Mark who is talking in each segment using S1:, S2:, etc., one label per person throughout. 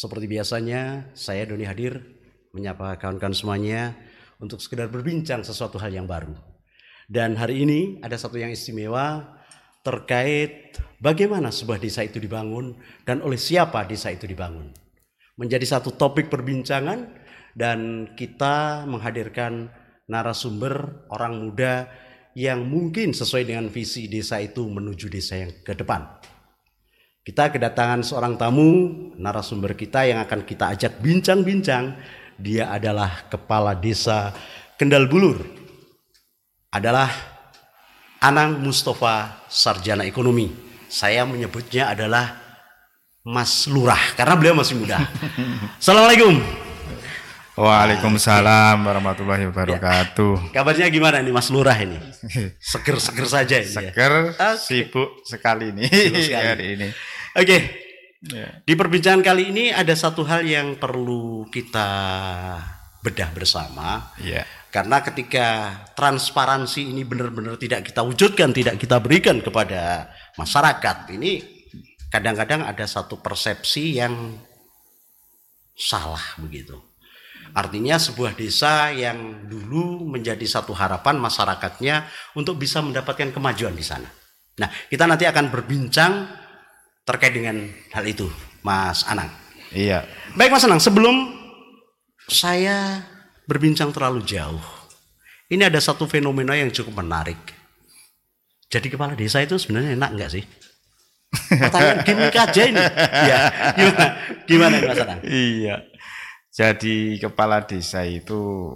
S1: Seperti biasanya, saya Doni hadir menyapa kawan-kawan semuanya untuk sekedar berbincang sesuatu hal yang baru. Dan hari ini ada satu yang istimewa terkait bagaimana sebuah desa itu dibangun dan oleh siapa desa itu dibangun. Menjadi satu topik perbincangan dan kita menghadirkan narasumber orang muda yang mungkin sesuai dengan visi desa itu menuju desa yang ke depan. Kita kedatangan seorang tamu, narasumber kita yang akan kita ajak bincang-bincang. Dia adalah kepala desa Kendal Bulur. Adalah Anang Mustafa Sarjana Ekonomi. Saya menyebutnya adalah Mas Lurah karena beliau masih muda. Assalamualaikum.
S2: Waalaikumsalam warahmatullahi wabarakatuh.
S1: Ya. Kabarnya gimana nih Mas Lurah ini? Seger-seger saja ini. Ya?
S2: Seger, ya? sibuk sekali ini sibuk sekali. hari ini.
S1: Oke. Okay. Yeah. Di perbincangan kali ini ada satu hal yang perlu kita bedah bersama.
S2: Yeah.
S1: Karena ketika transparansi ini benar-benar tidak kita wujudkan, tidak kita berikan kepada masyarakat, ini kadang-kadang ada satu persepsi yang salah begitu. Artinya sebuah desa yang dulu menjadi satu harapan masyarakatnya untuk bisa mendapatkan kemajuan di sana. Nah, kita nanti akan berbincang terkait dengan hal itu, Mas Anang.
S2: Iya.
S1: Baik Mas Anang, sebelum saya berbincang terlalu jauh, ini ada satu fenomena yang cukup menarik. Jadi kepala desa itu sebenarnya enak nggak sih? Pertanyaan gimmick aja ini. Ya, gimana? Gimana Mas Anang?
S2: Iya. Jadi kepala desa itu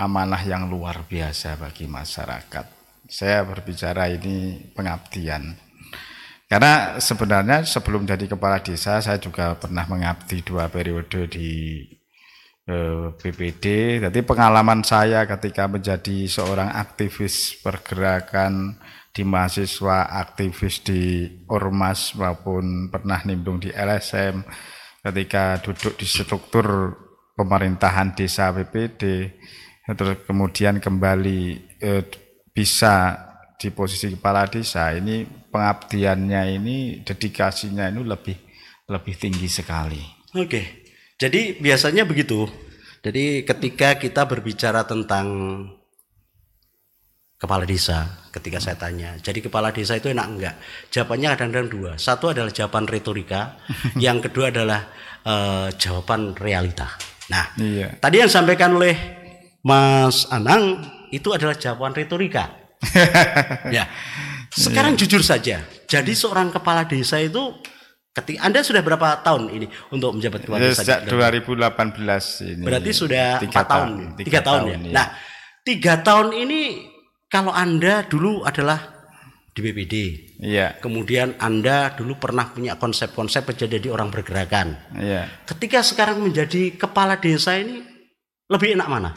S2: amanah yang luar biasa bagi masyarakat. Saya berbicara ini pengabdian karena sebenarnya sebelum jadi kepala desa saya juga pernah mengabdi dua periode di eh, BPD. Jadi pengalaman saya ketika menjadi seorang aktivis pergerakan di mahasiswa, aktivis di Ormas maupun pernah nimbrung di LSM, ketika duduk di struktur pemerintahan desa BPD, terus kemudian kembali eh, bisa di posisi kepala desa ini pengabdiannya ini dedikasinya itu lebih lebih tinggi sekali.
S1: Oke. Jadi biasanya begitu. Jadi ketika kita berbicara tentang kepala desa, ketika saya tanya, jadi kepala desa itu enak enggak? Jawabannya kadang-kadang dua. Satu adalah jawaban retorika, yang kedua adalah uh, jawaban realita. Nah, iya. tadi yang disampaikan oleh Mas Anang itu adalah jawaban retorika. ya. Sekarang yeah. jujur saja. Jadi seorang kepala desa itu ketika Anda sudah berapa tahun ini untuk menjabat kepala desa?
S2: Sejak 2018 ini.
S1: Berarti sudah tiga tahun. Tiga, tahun, tahun ya. ya. Nah, tiga tahun ini kalau Anda dulu adalah di BPD.
S2: Iya.
S1: Kemudian Anda dulu pernah punya konsep-konsep menjadi orang bergerakan.
S2: Iya.
S1: Ketika sekarang menjadi kepala desa ini lebih enak mana?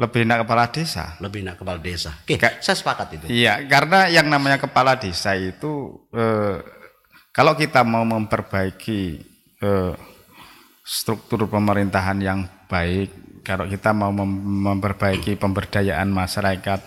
S2: Lebih enak kepala desa.
S1: Lebih enak kepala desa. Oke, Ka saya sepakat itu.
S2: Iya, karena yang namanya kepala desa itu eh, kalau kita mau memperbaiki eh, struktur pemerintahan yang baik, kalau kita mau mem memperbaiki pemberdayaan masyarakat,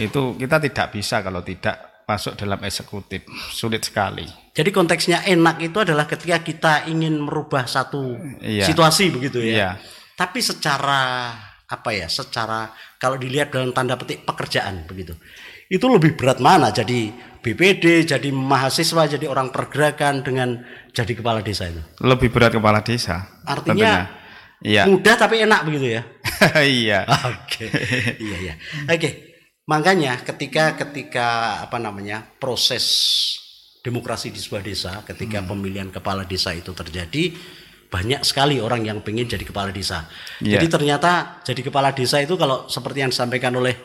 S2: itu kita tidak bisa kalau tidak masuk dalam eksekutif. Sulit sekali.
S1: Jadi konteksnya enak itu adalah ketika kita ingin merubah satu iya. situasi begitu ya. Iya. Tapi secara apa ya secara kalau dilihat dalam tanda petik pekerjaan begitu. Itu lebih berat mana? Jadi BPD jadi mahasiswa jadi orang pergerakan dengan jadi kepala desa itu?
S2: Lebih berat kepala desa
S1: artinya iya. mudah tapi enak begitu ya?
S2: Iya.
S1: Oke. Iya iya. Oke. Makanya ketika ketika apa namanya proses demokrasi di sebuah desa ketika hmm. pemilihan kepala desa itu terjadi banyak sekali orang yang pengen jadi kepala desa. Yeah. Jadi ternyata jadi kepala desa itu kalau seperti yang disampaikan oleh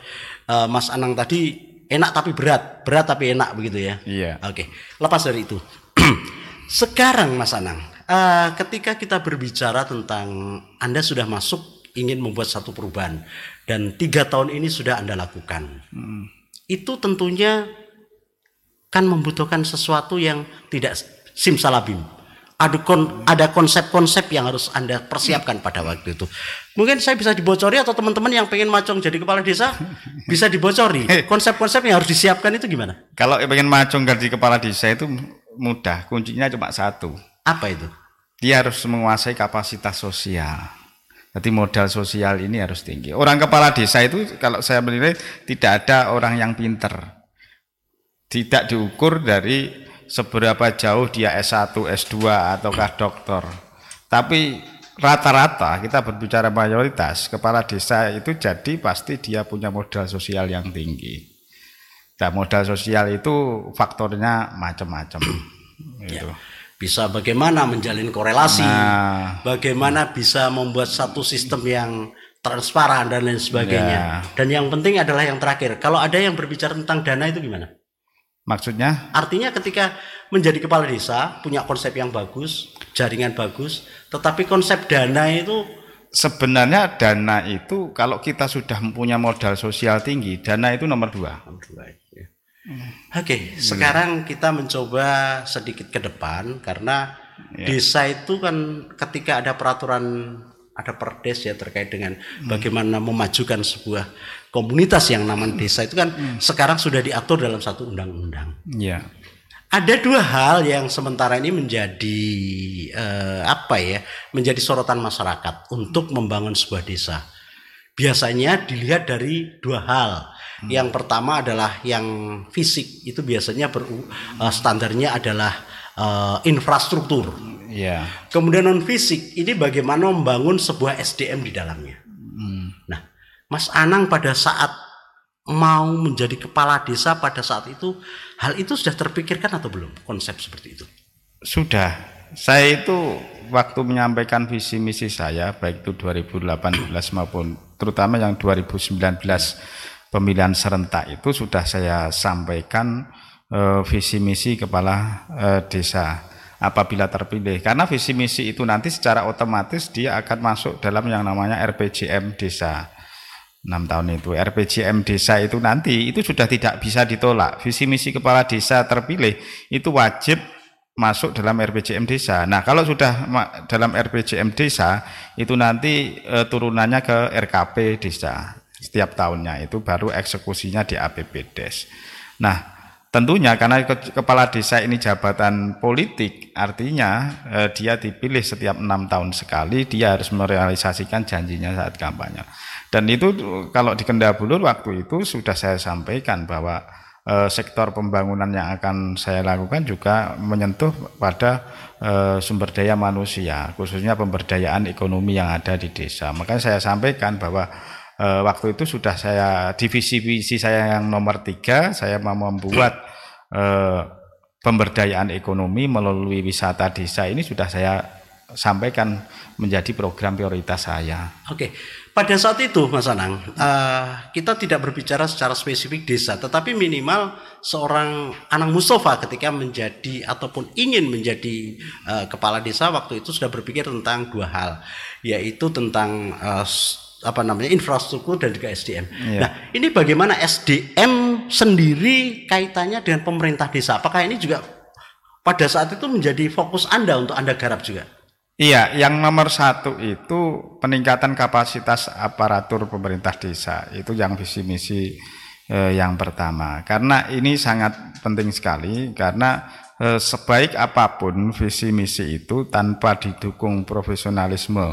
S1: uh, Mas Anang tadi enak tapi berat, berat tapi enak begitu ya.
S2: Iya.
S1: Oke, lepas dari itu. Sekarang Mas Anang, uh, ketika kita berbicara tentang Anda sudah masuk ingin membuat satu perubahan dan tiga tahun ini sudah Anda lakukan, hmm. itu tentunya kan membutuhkan sesuatu yang tidak simsalabim ada kon, ada konsep-konsep yang harus anda persiapkan pada waktu itu. Mungkin saya bisa dibocori atau teman-teman yang pengen macong jadi kepala desa bisa dibocori. Konsep-konsep yang harus disiapkan itu gimana?
S2: Kalau pengen macong jadi kepala desa itu mudah, kuncinya cuma satu.
S1: Apa itu?
S2: dia harus menguasai kapasitas sosial. Jadi modal sosial ini harus tinggi. Orang kepala desa itu kalau saya menilai tidak ada orang yang pinter. Tidak diukur dari seberapa jauh dia S1, S2 ataukah doktor. Tapi rata-rata kita berbicara mayoritas kepala desa itu jadi pasti dia punya modal sosial yang tinggi. Dan modal sosial itu faktornya macam-macam.
S1: Ya.
S2: Gitu.
S1: Bisa bagaimana menjalin korelasi,
S2: Nah.
S1: bagaimana bisa membuat satu sistem yang transparan dan lain sebagainya.
S2: Ya.
S1: Dan yang penting adalah yang terakhir, kalau ada yang berbicara tentang dana itu gimana?
S2: Maksudnya
S1: Artinya ketika menjadi kepala desa punya konsep yang bagus, jaringan bagus, tetapi konsep dana itu
S2: sebenarnya dana itu kalau kita sudah punya modal sosial tinggi, dana itu nomor dua.
S1: ya. Oke, sekarang kita mencoba sedikit ke depan karena desa itu kan ketika ada peraturan ada perdes ya terkait dengan bagaimana memajukan sebuah komunitas yang namanya desa itu kan sekarang sudah diatur dalam satu undang-undang.
S2: Iya.
S1: Ada dua hal yang sementara ini menjadi eh, apa ya, menjadi sorotan masyarakat untuk membangun sebuah desa. Biasanya dilihat dari dua hal. Yang pertama adalah yang fisik itu biasanya ber, eh, standarnya adalah eh, infrastruktur.
S2: Iya.
S1: Kemudian non fisik ini bagaimana membangun sebuah SDM di dalamnya. Mas Anang pada saat mau menjadi kepala desa pada saat itu hal itu sudah terpikirkan atau belum konsep seperti itu?
S2: Sudah. Saya itu waktu menyampaikan visi misi saya baik itu 2018 maupun terutama yang 2019 pemilihan serentak itu sudah saya sampaikan eh, visi misi kepala eh, desa apabila terpilih karena visi misi itu nanti secara otomatis dia akan masuk dalam yang namanya RPJM desa 6 tahun itu RPJM desa itu nanti itu sudah tidak bisa ditolak visi misi kepala desa terpilih itu wajib masuk dalam RPJM desa. Nah, kalau sudah dalam RPJM desa itu nanti eh, turunannya ke RKP desa setiap tahunnya itu baru eksekusinya di APBDes. Nah, tentunya karena ke- kepala desa ini jabatan politik, artinya eh, dia dipilih setiap enam tahun sekali, dia harus merealisasikan janjinya saat kampanye. Dan itu kalau di Kendabulur waktu itu sudah saya sampaikan bahwa eh, sektor pembangunan yang akan saya lakukan juga menyentuh pada eh, sumber daya manusia, khususnya pemberdayaan ekonomi yang ada di desa. Makanya saya sampaikan bahwa eh, waktu itu sudah saya divisi-divisi saya yang nomor tiga, saya mau membuat eh, pemberdayaan ekonomi melalui wisata desa ini sudah saya sampaikan menjadi program prioritas saya.
S1: Oke, pada saat itu Mas Anang, eh, kita tidak berbicara secara spesifik desa, tetapi minimal seorang Anang Mustafa ketika menjadi ataupun ingin menjadi eh, kepala desa waktu itu sudah berpikir tentang dua hal, yaitu tentang s- apa namanya infrastruktur dan juga SDM.
S2: Iya.
S1: Nah, ini bagaimana SDM sendiri kaitannya dengan pemerintah desa? Apakah ini juga pada saat itu menjadi fokus Anda untuk Anda garap juga?
S2: Iya, yang nomor satu itu peningkatan kapasitas aparatur pemerintah desa. Itu yang visi misi eh, yang pertama. Karena ini sangat penting sekali karena eh, sebaik apa pun visi misi itu tanpa didukung profesionalisme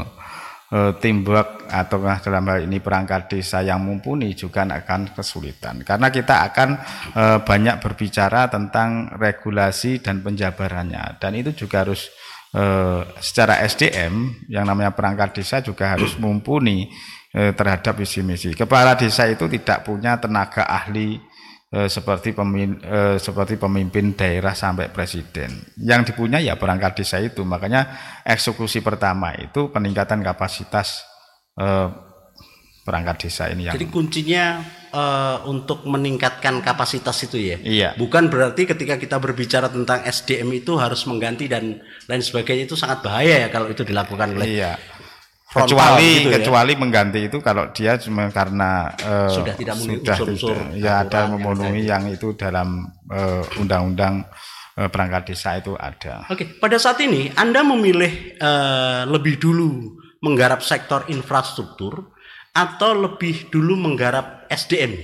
S2: eh, teamwork atau dalam hal ini perangkat desa yang mumpuni juga akan kesulitan. Karena kita akan eh, banyak berbicara tentang regulasi dan penjabarannya dan itu juga harus eh, secara SDM yang namanya perangkat desa juga harus mumpuni eh, terhadap visi misi. Kepala desa itu tidak punya tenaga ahli eh, seperti pemimpin, seperti pemimpin daerah sampai presiden. Yang dipunya ya perangkat desa itu. Makanya eksekusi pertama itu peningkatan kapasitas eh, perangkat desa ini yang
S1: Jadi kuncinya eh, untuk meningkatkan kapasitas itu ya.
S2: Iya.
S1: Bukan berarti ketika kita berbicara tentang SDM itu harus mengganti dan lain sebagainya itu sangat bahaya ya kalau itu dilakukan oleh
S2: iya. kecuali
S1: gitu ya.
S2: kecuali mengganti itu kalau dia cuma karena eh,
S1: Sudah tidak memenuhi
S2: sudah
S1: unsur-unsur
S2: tidak- ya ada
S1: yang
S2: memenuhi yang, itu dalam eh, undang-undang eh, perangkat desa itu ada.
S1: Oke, pada saat ini Anda memilih eh, lebih dulu menggarap sektor infrastruktur atau lebih dulu menggarap SDM?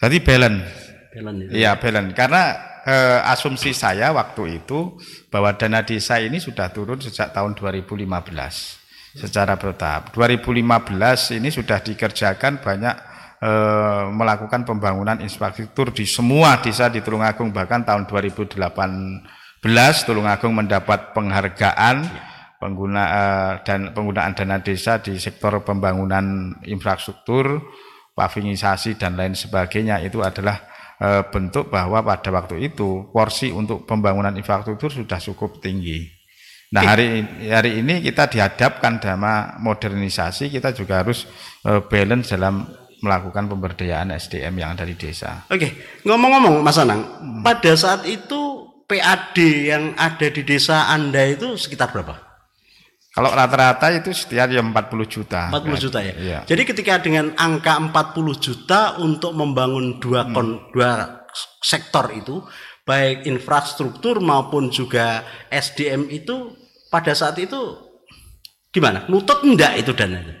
S2: Jadi balance
S1: Jalan itu.
S2: Iya balance karena eh, asumsi saya waktu itu bahwa dana desa ini sudah turun sejak tahun 2015 secara bertahap. 2015 ini sudah dikerjakan banyak eh, melakukan pembangunan infrastruktur di semua desa di Tulungagung bahkan tahun 2018 Tulungagung mendapat penghargaan pengguna eh, dan penggunaan dana desa di sektor pembangunan infrastruktur, pavingisasi dan lain sebagainya itu adalah eh, bentuk bahwa pada waktu itu porsi untuk pembangunan infrastruktur sudah cukup tinggi. Nah hari hari ini kita dihadapkan dalam modernisasi kita juga harus eh, balance dalam melakukan pemberdayaan SDM yang ada di desa.
S1: Oke, ngomong-ngomong Mas Anang, hmm. pada saat itu PAD yang ada di desa Anda itu sekitar berapa?
S2: Kalau rata-rata itu setiap ya 40 juta.
S1: 40 kan? juta ya. Iya. Jadi ketika dengan angka 40 juta untuk membangun dua hmm. kon, dua sektor itu, baik infrastruktur maupun juga SDM itu pada saat itu gimana? Nutut enggak itu dana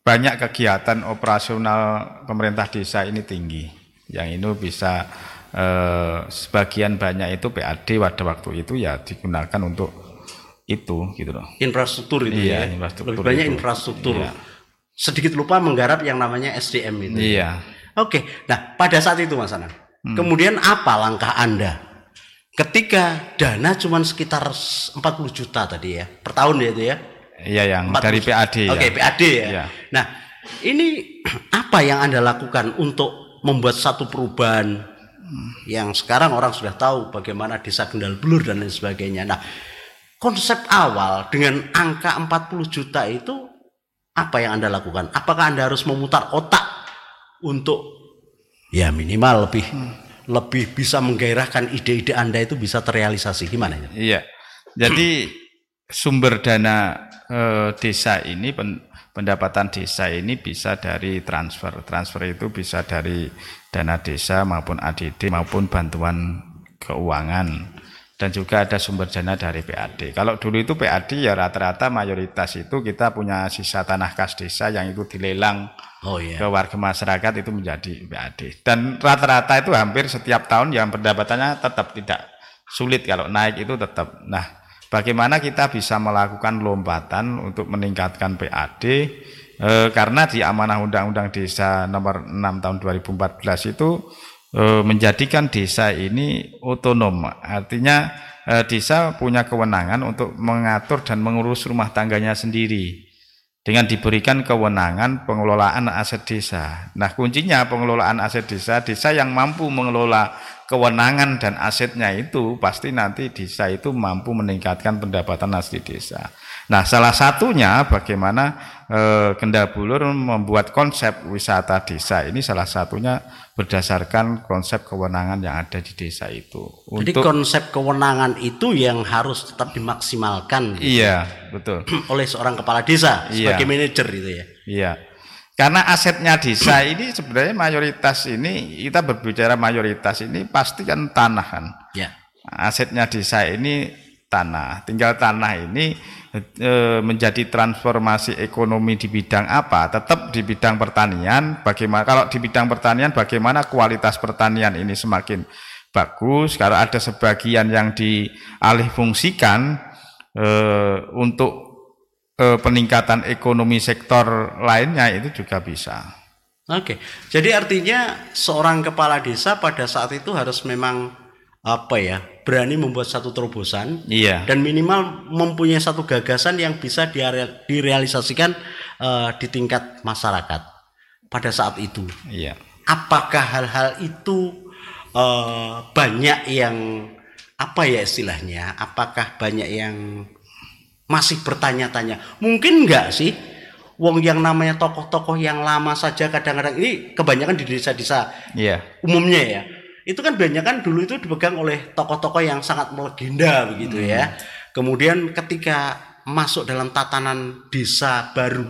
S2: banyak kegiatan operasional pemerintah desa ini tinggi. Yang ini bisa eh, sebagian banyak itu PAD pada waktu itu ya digunakan untuk itu gitu loh.
S1: Infrastruktur itu iya, ya. Infrastruktur Lebih banyak itu. infrastruktur. Iya. Sedikit lupa menggarap yang namanya SDM itu.
S2: Iya.
S1: Oke. Nah, pada saat itu Mas Anang, hmm. kemudian apa langkah Anda ketika dana cuma sekitar 40 juta tadi ya per tahun ya itu ya
S2: Iya yang dari PAD.
S1: Oke, ya. PAD ya. ya. Nah, ini apa yang Anda lakukan untuk membuat satu perubahan yang sekarang orang sudah tahu bagaimana desa Kendal Blur dan lain sebagainya. Nah, konsep awal dengan angka 40 juta itu apa yang Anda lakukan? Apakah Anda harus memutar otak untuk ya minimal lebih hmm. lebih bisa menggairahkan ide-ide Anda itu bisa terrealisasi gimana ya?
S2: Iya. Jadi sumber dana eh, desa ini pen, pendapatan desa ini bisa dari transfer. Transfer itu bisa dari dana desa maupun ADD maupun bantuan keuangan dan juga ada sumber dana dari PAD. Kalau dulu itu PAD ya rata-rata mayoritas itu kita punya sisa tanah kas desa yang itu dilelang oh, iya. ke warga masyarakat itu menjadi PAD. Dan rata-rata itu hampir setiap tahun yang pendapatannya tetap tidak sulit kalau naik itu tetap. Nah, bagaimana kita bisa melakukan lompatan untuk meningkatkan PAD eh, karena di amanah Undang-Undang Desa nomor 6 tahun 2014 itu menjadikan desa ini otonom artinya eh, desa punya kewenangan untuk mengatur dan mengurus rumah tangganya sendiri dengan diberikan kewenangan pengelolaan aset desa. Nah, kuncinya pengelolaan aset desa, desa yang mampu mengelola kewenangan dan asetnya itu pasti nanti desa itu mampu meningkatkan pendapatan asli desa. Nah, salah satunya bagaimana eh, Kendabulur membuat konsep wisata desa ini salah satunya berdasarkan konsep kewenangan yang ada di desa itu.
S1: Jadi konsep kewenangan itu yang harus tetap dimaksimalkan.
S2: Gitu, iya, betul.
S1: Oleh seorang kepala desa iya. sebagai manajer itu ya.
S2: Iya. Karena asetnya desa ini sebenarnya mayoritas ini kita berbicara mayoritas ini pasti kan tanah kan. Ya. Asetnya desa ini tanah. Tinggal tanah ini e, menjadi transformasi ekonomi di bidang apa? Tetap di bidang pertanian. Bagaimana kalau di bidang pertanian bagaimana kualitas pertanian ini semakin bagus. Kalau ada sebagian yang dialih fungsikan e, untuk eh, peningkatan ekonomi sektor lainnya itu juga bisa.
S1: Oke, jadi artinya seorang kepala desa pada saat itu harus memang apa ya berani membuat satu terobosan,
S2: iya.
S1: dan minimal mempunyai satu gagasan yang bisa direalisasikan uh, di tingkat masyarakat pada saat itu.
S2: Iya.
S1: Apakah hal-hal itu uh, banyak yang apa ya istilahnya? Apakah banyak yang masih bertanya-tanya. Mungkin enggak sih wong yang namanya tokoh-tokoh yang lama saja kadang-kadang ini kebanyakan di desa-desa
S2: yeah.
S1: umumnya ya. Itu kan banyak kan dulu itu dipegang oleh tokoh-tokoh yang sangat melegenda begitu hmm. ya. Kemudian ketika masuk dalam tatanan desa baru,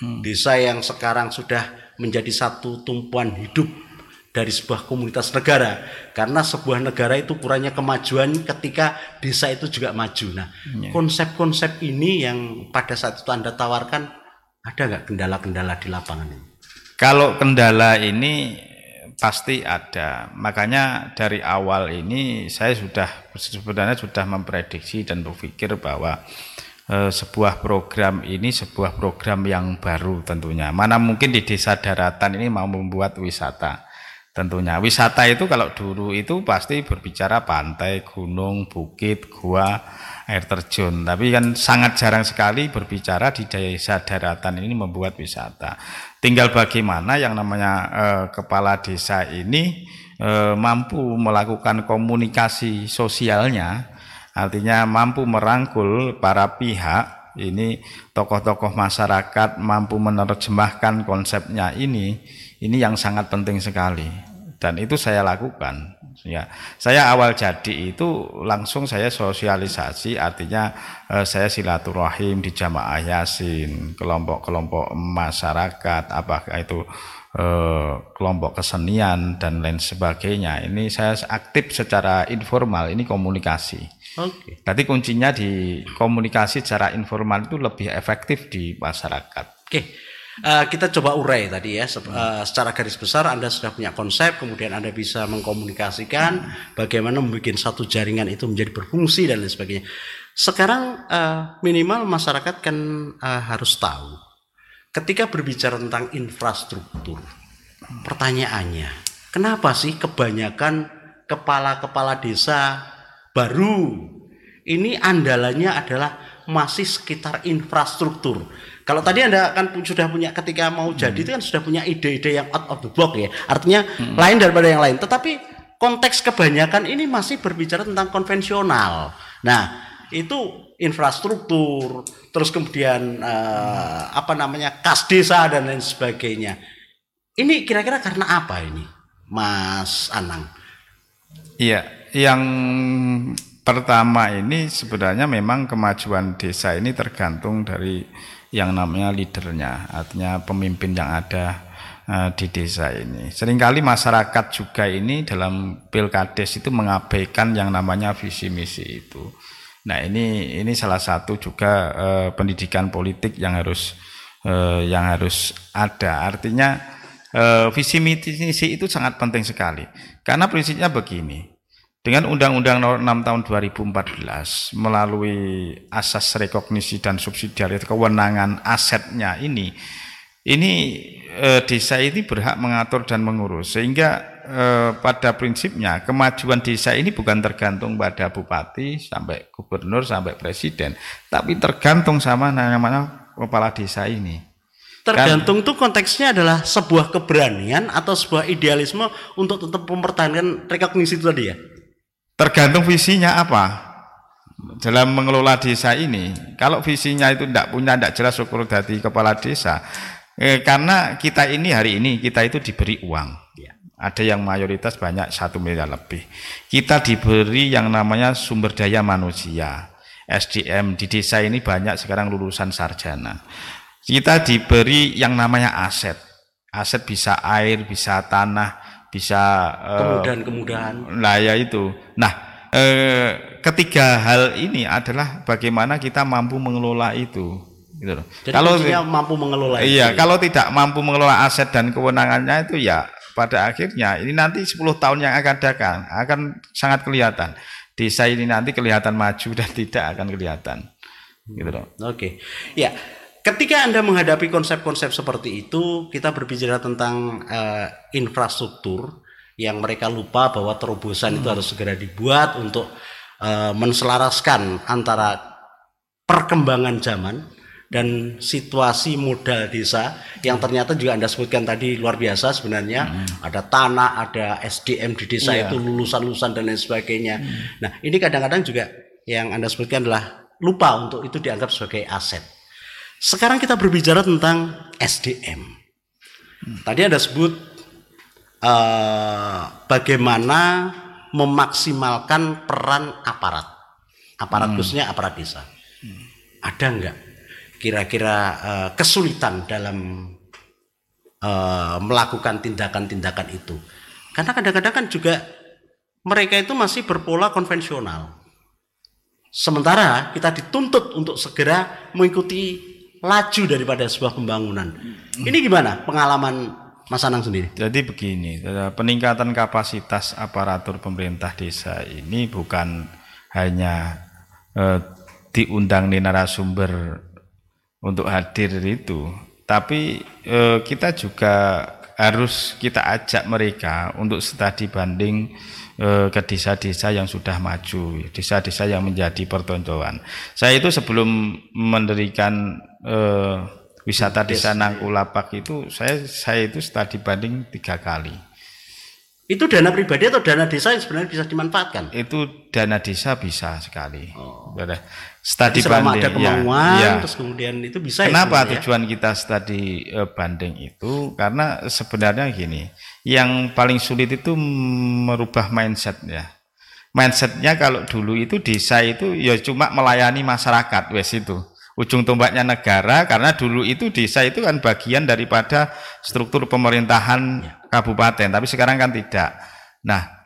S1: hmm. desa yang sekarang sudah menjadi satu tumpuan hidup dari sebuah komunitas negara karena sebuah negara itu kurangnya kemajuan ketika desa itu juga maju. Nah, iya. konsep-konsep ini yang pada saat itu Anda tawarkan ada nggak kendala-kendala di lapangan ini?
S2: Kalau kendala ini pasti ada. Makanya dari awal ini saya sudah sebenarnya sudah memprediksi dan berpikir bahwa eh, sebuah program ini sebuah program yang baru tentunya. Mana mungkin di desa daratan ini mau membuat wisata. Tentunya wisata itu kalau dulu itu pasti berbicara pantai, gunung, bukit, gua, air terjun. Tapi kan sangat jarang sekali berbicara di desa daratan ini membuat wisata. Tinggal bagaimana yang namanya eh, kepala desa ini eh, mampu melakukan komunikasi sosialnya, artinya mampu merangkul para pihak. Ini tokoh-tokoh masyarakat mampu menerjemahkan konsepnya ini. Ini yang sangat penting sekali. Dan itu saya lakukan ya saya awal jadi itu langsung saya sosialisasi artinya eh, saya silaturahim di jamaah yasin kelompok-kelompok masyarakat apakah itu eh, kelompok kesenian dan lain sebagainya ini saya aktif secara informal ini komunikasi oke okay. Jadi kuncinya di komunikasi secara informal itu lebih efektif di masyarakat
S1: oke okay. Uh, kita coba urai tadi ya uh, secara garis besar Anda sudah punya konsep kemudian Anda bisa mengkomunikasikan bagaimana membuat satu jaringan itu menjadi berfungsi dan lain sebagainya. Sekarang uh, minimal masyarakat kan uh, harus tahu ketika berbicara tentang infrastruktur. Pertanyaannya, kenapa sih kebanyakan kepala-kepala desa baru ini andalannya adalah masih sekitar infrastruktur kalau tadi Anda kan sudah punya ketika mau jadi hmm. itu kan sudah punya ide-ide yang out of the box ya. Artinya hmm. lain daripada yang lain. Tetapi konteks kebanyakan ini masih berbicara tentang konvensional. Nah, itu infrastruktur, terus kemudian uh, apa namanya kas desa dan lain sebagainya. Ini kira-kira karena apa ini, Mas Anang?
S2: Iya, yang pertama ini sebenarnya memang kemajuan desa ini tergantung dari yang namanya leadernya, artinya pemimpin yang ada uh, di desa ini. Seringkali masyarakat juga ini dalam pilkades itu mengabaikan yang namanya visi misi itu. Nah ini ini salah satu juga uh, pendidikan politik yang harus uh, yang harus ada. Artinya visi misi itu sangat penting sekali. Karena prinsipnya begini, dengan Undang-Undang Nomor 6 Tahun 2014 melalui asas rekognisi dan subsidiaritas kewenangan asetnya ini, ini e, desa ini berhak mengatur dan mengurus sehingga e, pada prinsipnya kemajuan desa ini bukan tergantung pada bupati sampai gubernur sampai presiden, tapi tergantung sama namanya kepala desa ini.
S1: Tergantung kan, tuh konteksnya adalah sebuah keberanian atau sebuah idealisme untuk tetap mempertahankan rekognisi itu tadi ya.
S2: Tergantung visinya apa dalam mengelola desa ini. Kalau visinya itu tidak punya, tidak jelas syukur dari kepala desa. Eh, karena kita ini hari ini kita itu diberi uang. Ya. Ada yang mayoritas banyak satu miliar lebih. Kita diberi yang namanya sumber daya manusia. SDM di desa ini banyak sekarang lulusan sarjana. Kita diberi yang namanya aset. Aset bisa air, bisa tanah, bisa
S1: eh, kemudahan-kemudahan.
S2: Uh, nah ya itu. Nah uh, ketiga hal ini adalah bagaimana kita mampu mengelola itu. Gitu loh.
S1: Jadi kalau mampu mengelola
S2: iya, itu. kalau tidak mampu mengelola aset dan kewenangannya itu ya pada akhirnya ini nanti 10 tahun yang akan datang akan sangat kelihatan. Desa ini nanti kelihatan maju dan tidak akan kelihatan. Gitu loh.
S1: Oke. Okay. Ya, ketika Anda menghadapi konsep-konsep seperti itu, kita berbicara tentang uh, infrastruktur yang mereka lupa bahwa terobosan hmm. itu harus segera dibuat untuk uh, menselaraskan antara perkembangan zaman dan situasi modal desa yang ternyata juga Anda sebutkan tadi luar biasa sebenarnya hmm. ada tanah, ada SDM di desa yeah. itu lulusan-lulusan dan lain sebagainya. Hmm. Nah, ini kadang-kadang juga yang Anda sebutkan adalah lupa untuk itu dianggap sebagai aset. Sekarang kita berbicara tentang SDM. Tadi ada sebut uh, bagaimana memaksimalkan peran aparat, aparat hmm. khususnya aparat desa. Ada enggak kira-kira uh, kesulitan dalam uh, melakukan tindakan-tindakan itu? Karena kadang-kadang kan juga mereka itu masih berpola konvensional. Sementara kita dituntut untuk segera mengikuti laju daripada sebuah pembangunan. Ini gimana pengalaman Mas Anang sendiri?
S2: Jadi begini, eh, peningkatan kapasitas aparatur pemerintah desa ini bukan hanya eh, diundang di narasumber untuk hadir itu, tapi eh, kita juga harus kita ajak mereka untuk studi banding ke desa-desa yang sudah maju, desa-desa yang menjadi pertontonan. Saya itu sebelum mendirikan eh, wisata desa Nangkulapak itu, saya saya itu studi banding tiga kali.
S1: Itu dana pribadi atau dana desa yang sebenarnya bisa dimanfaatkan?
S2: Itu dana desa bisa sekali.
S1: Oh.
S2: Studi
S1: selama
S2: banding.
S1: ada
S2: ya,
S1: kemauan,
S2: ya.
S1: terus kemudian itu bisa. ya
S2: Kenapa
S1: ya?
S2: tujuan kita studi eh, banding itu? Karena sebenarnya gini, yang paling sulit itu merubah mindset ya. Mindsetnya kalau dulu itu desa itu ya cuma melayani masyarakat, wes itu. Ujung tombaknya negara karena dulu itu desa itu kan bagian daripada struktur pemerintahan kabupaten, tapi sekarang kan tidak. Nah,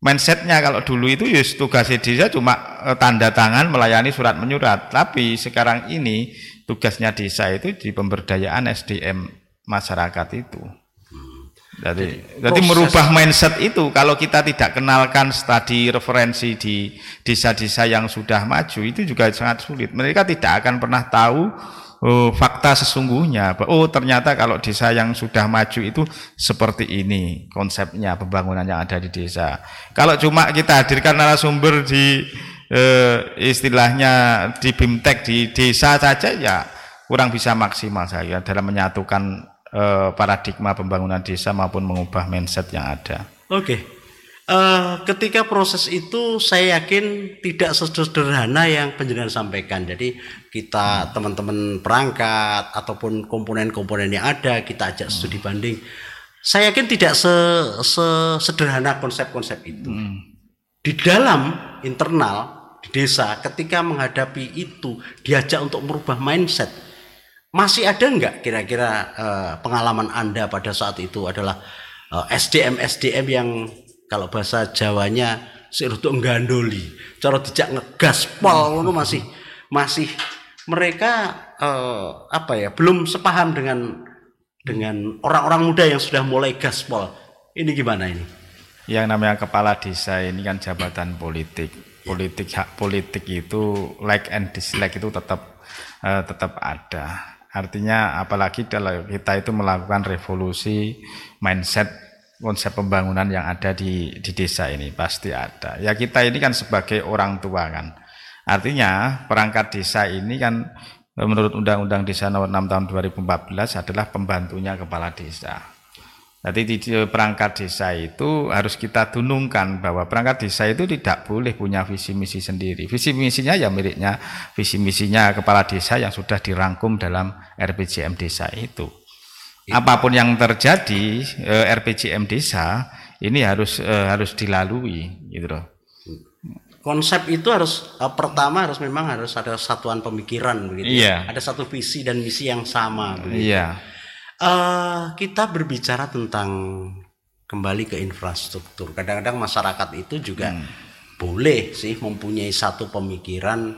S2: mindsetnya kalau dulu itu ya tugasnya desa cuma eh, tanda tangan melayani surat menyurat tapi sekarang ini tugasnya desa itu di pemberdayaan SDM masyarakat itu. Jadi, jadi
S1: proses-
S2: merubah mindset itu kalau kita tidak kenalkan studi referensi di desa-desa yang sudah maju itu juga sangat sulit. Mereka tidak akan pernah tahu oh, fakta sesungguhnya. Oh ternyata kalau desa yang sudah maju itu seperti ini konsepnya pembangunan yang ada di desa. Kalau cuma kita hadirkan narasumber di eh, istilahnya di BIMTEK di desa saja ya kurang bisa maksimal saya dalam menyatukan eh, paradigma pembangunan desa maupun mengubah mindset yang ada.
S1: Oke. Eh, ketika proses itu saya yakin tidak sederhana yang penjenengan sampaikan. Jadi kita teman-teman perangkat ataupun komponen-komponen yang ada kita ajak studi banding. Saya yakin tidak se- se- sederhana konsep-konsep itu. Di dalam internal di desa ketika menghadapi itu diajak untuk merubah mindset. Masih ada nggak kira-kira eh, pengalaman Anda pada saat itu adalah SDM SDM yang kalau bahasa Jawanya untuk gandoli, cara dijak ngegas pol ngono masih masih mereka eh, apa ya belum sepaham dengan dengan orang-orang muda yang sudah mulai gaspol. Ini gimana ini?
S2: yang namanya kepala desa ini kan jabatan politik politik hak politik itu like and dislike itu tetap eh, tetap ada artinya apalagi kalau kita itu melakukan revolusi mindset konsep pembangunan yang ada di di desa ini pasti ada ya kita ini kan sebagai orang tua kan artinya perangkat desa ini kan menurut Undang-Undang Desa Nomor 6 Tahun 2014 adalah pembantunya kepala desa jadi di di perangkat desa itu harus kita tunungkan bahwa perangkat desa itu tidak boleh punya visi misi sendiri. Visi misinya ya miliknya visi misinya kepala desa yang sudah dirangkum dalam RPJM desa itu. Apa pun yang terjadi eh, RPJM desa ini harus eh, harus dilalui gitu loh.
S1: Konsep itu harus eh, pertama harus memang harus ada satuan pemikiran begitu. ya.
S2: Iya.
S1: Ada satu visi dan misi yang sama begitu.
S2: Iya.
S1: Eh, kita berbicara tentang kembali ke infrastruktur. Kadang-kadang masyarakat itu juga boleh sih mempunyai satu pemikiran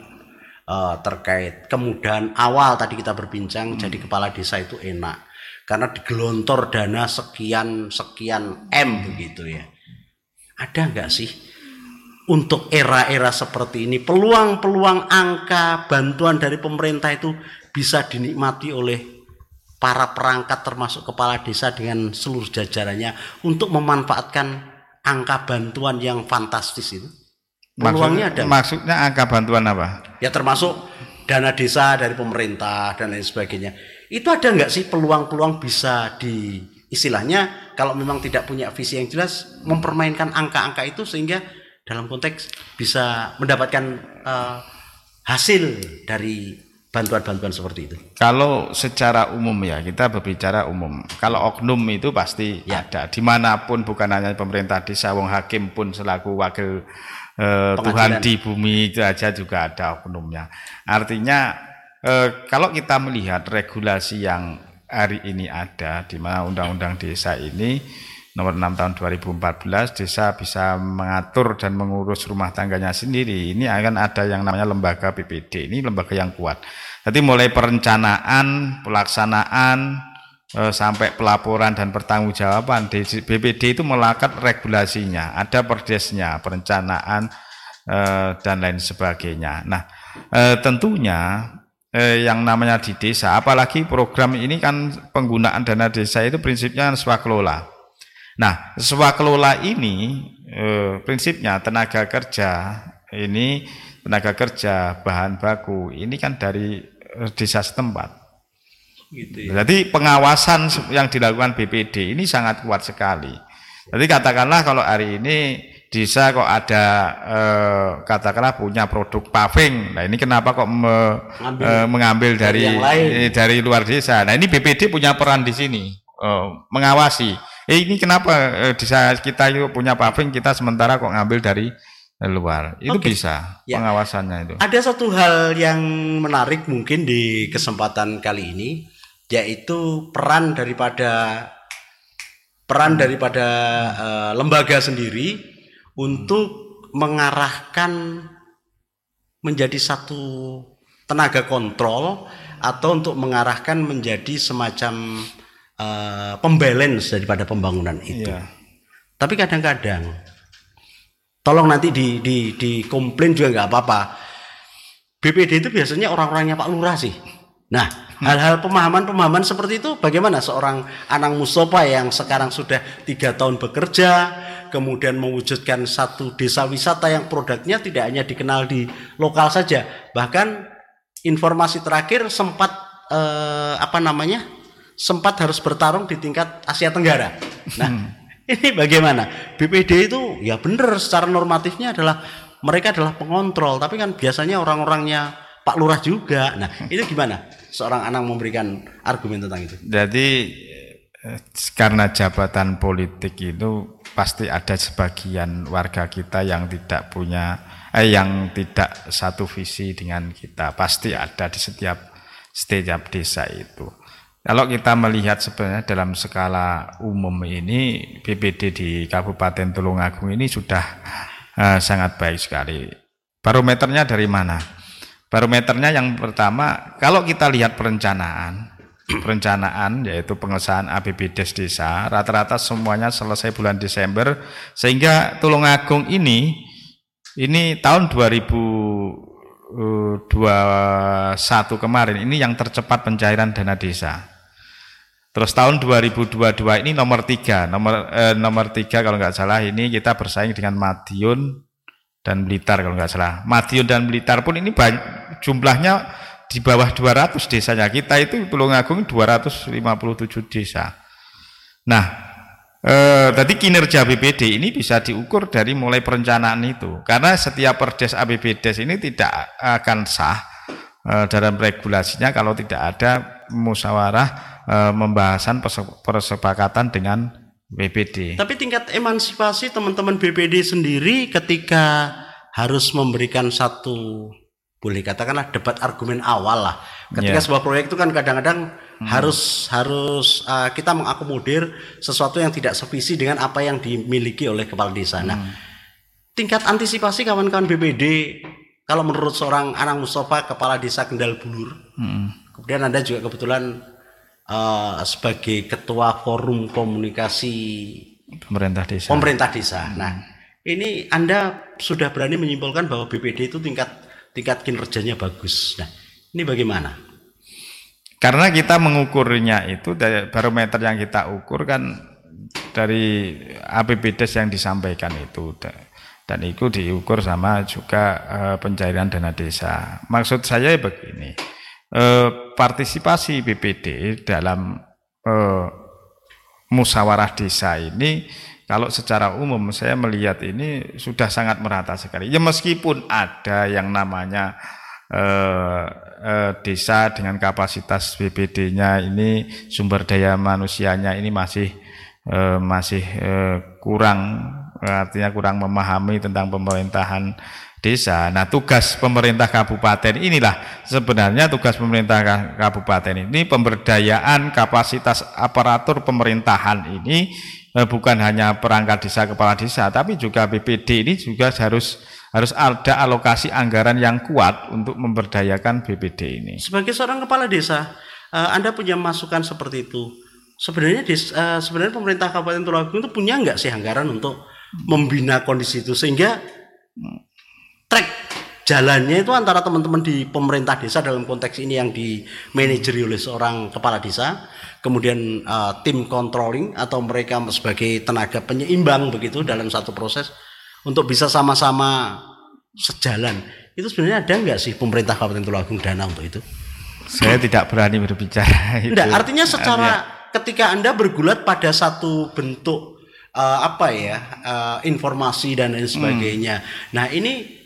S1: eh, terkait kemudahan awal tadi kita berbincang jadi kepala desa itu enak karena digelontor dana sekian sekian m begitu ya. Ada nggak sih untuk era-era seperti ini peluang-peluang angka bantuan dari pemerintah itu bisa dinikmati oleh para perangkat termasuk kepala desa dengan seluruh jajarannya untuk memanfaatkan angka bantuan yang fantastis itu. Peluangnya ada. nggak?
S2: maksudnya angka bantuan apa?
S1: Ya termasuk dana desa dari pemerintah dan lain sebagainya. Itu ada nggak sih peluang-peluang bisa di istilahnya kalau memang tidak punya visi yang jelas mempermainkan angka-angka itu sehingga dalam konteks bisa mendapatkan eh, hasil dari bantuan-bantuan seperti itu.
S2: Kalau secara umum ya kita berbicara umum. Kalau oknum itu pasti
S1: Ya.
S2: ada. Di mana pun bukan hanya pemerintah desa, wong hakim pun selaku wakil eh, Tuhan di bumi itu aja juga ada oknumnya. Artinya eh, kalau kita melihat regulasi yang hari ini ada di mana undang-undang desa ini nomor 6 tahun 2014 desa bisa mengatur dan mengurus rumah tangganya sendiri. Ini akan ada yang namanya lembaga PPD. Ini lembaga yang kuat. Jadi mulai perencanaan, pelaksanaan eh, sampai pelaporan dan pertanggungjawaban BPD itu melakukan regulasinya, ada perdesnya, perencanaan eh, dan lain sebagainya. Nah, tentunya eh, yang namanya di desa, apalagi program ini kan penggunaan dana desa itu prinsipnya swakelola. Nah, swakelola ini eh, prinsipnya tenaga kerja ini tenaga kerja bahan baku ini kan dari eh, desa setempat. Gitu ya. Jadi pengawasan yang dilakukan BPD ini sangat kuat sekali. Jadi katakanlah kalau hari ini desa kok ada eh, katakanlah punya produk paving. Nah ini kenapa kok me, Ambil, eh, mengambil dari dari, dari luar desa? Nah ini BPD punya peran di sini eh, mengawasi. Eh ini kenapa eh, desa kita itu punya paving kita sementara kok ngambil dari luar itu okay. bisa ya. pengawasannya itu.
S1: Ada satu hal yang menarik mungkin di kesempatan kali ini yaitu peran daripada peran daripada uh, lembaga sendiri untuk mengarahkan menjadi satu tenaga kontrol atau untuk mengarahkan menjadi semacam uh, pembalance daripada pembangunan itu. Yeah. Tapi kadang-kadang, tolong nanti di di di komplain juga nggak apa-apa. BPD itu biasanya orang-orangnya Pak Lurah sih. Nah, hal-hal pemahaman-pemahaman seperti itu bagaimana seorang Anang Mustafa yang sekarang sudah tiga tahun bekerja, kemudian mewujudkan satu desa wisata yang produknya tidak hanya dikenal di lokal saja, bahkan informasi terakhir sempat eh, apa namanya sempat harus bertarung di tingkat Asia Tenggara. Nah, hmm. ini bagaimana? BPD itu ya benar secara normatifnya adalah mereka adalah pengontrol, tapi kan biasanya orang-orangnya Pak Lurah juga. Nah, itu gimana? Seorang anak memberikan argumen tentang itu.
S2: Jadi karena jabatan politik itu pasti ada sebagian warga kita yang tidak punya eh yang tidak satu visi dengan kita. Pasti ada di setiap setiap desa itu. Kalau kita melihat sebenarnya dalam skala umum ini BPD di Kabupaten Tulungagung ini sudah uh, sangat baik sekali. Barometernya dari mana? Barometernya yang pertama kalau kita lihat perencanaan perencanaan yaitu pengesahan APBDes desa rata-rata semuanya selesai bulan Desember sehingga Tulungagung ini ini tahun 2021 kemarin ini yang tercepat pencairan dana desa. Terus tahun 2022 ini nomor tiga, nomor eh, nomor tiga kalau nggak salah ini kita bersaing dengan Madiun dan Blitar kalau nggak salah. Madiun dan Blitar pun ini banyak, jumlahnya di bawah 200 desanya. Kita itu Tulungagung 257 desa. Nah, eh, tadi kinerja BPD ini bisa diukur dari mulai perencanaan itu. Karena setiap perdes APBDes ini tidak akan sah eh, dalam regulasinya kalau tidak ada musyawarah eh, pembahasan persepakatan dengan BPD.
S1: Tapi tingkat emansipasi teman-teman BPD sendiri ketika harus memberikan satu boleh katakanlah debat argumen awal lah. Ketika yeah. sebuah proyek itu kan kadang-kadang hmm. harus harus uh, kita mengakomodir sesuatu yang tidak sevisi dengan apa yang dimiliki oleh kepala desa. Nah, hmm. tingkat antisipasi kawan-kawan BPD kalau menurut seorang Anang Mustafa kepala desa Kendal Bulur, hmm. kemudian Anda juga kebetulan uh, sebagai ketua forum komunikasi
S2: pemerintah desa.
S1: Pemerintah desa. Hmm. Nah, ini Anda sudah berani menyimpulkan bahwa BPD itu tingkat tingkat kinerjanya bagus. Nah, ini bagaimana?
S2: Karena kita mengukurnya itu dari barometer yang kita ukur kan dari APBDes yang disampaikan itu dan itu diukur sama juga uh, pencairan dana desa. Maksud saya begini, uh, partisipasi BPD dalam uh, musyawarah desa ini kalau secara umum saya melihat ini sudah sangat merata sekali. Ya meskipun ada yang namanya eh, eh, desa dengan kapasitas BPD-nya ini sumber daya manusianya ini masih eh, masih eh, kurang artinya kurang memahami tentang pemerintahan desa. Nah, tugas pemerintah kabupaten inilah sebenarnya tugas pemerintah kabupaten ini pemberdayaan kapasitas aparatur pemerintahan ini bukan hanya perangkat desa kepala desa tapi juga BPD ini juga harus harus ada alokasi anggaran yang kuat untuk memberdayakan BPD ini.
S1: Sebagai seorang kepala desa, eh, Anda punya masukan seperti itu. sebenarnya des, uh, sebenarnya pemerintah Kabupaten Tulungagung itu punya nggak sih anggaran untuk membina kondisi itu sehingga track jalannya itu antara teman-teman di pemerintah desa dalam konteks ini yang di manajeri oleh seorang kepala desa, kemudian uh, tim controlling atau mereka sebagai tenaga penyeimbang begitu dalam satu proses untuk bisa sama-sama sejalan. Itu sebenarnya ada nggak sih pemerintah Kabupaten Tulungagung dana untuk itu?
S2: Saya tidak berani berbicara
S1: itu. Enggak, artinya secara ketika Anda bergulat pada satu bentuk uh, apa ya, uh, informasi dan lain sebagainya. Hmm. Nah, ini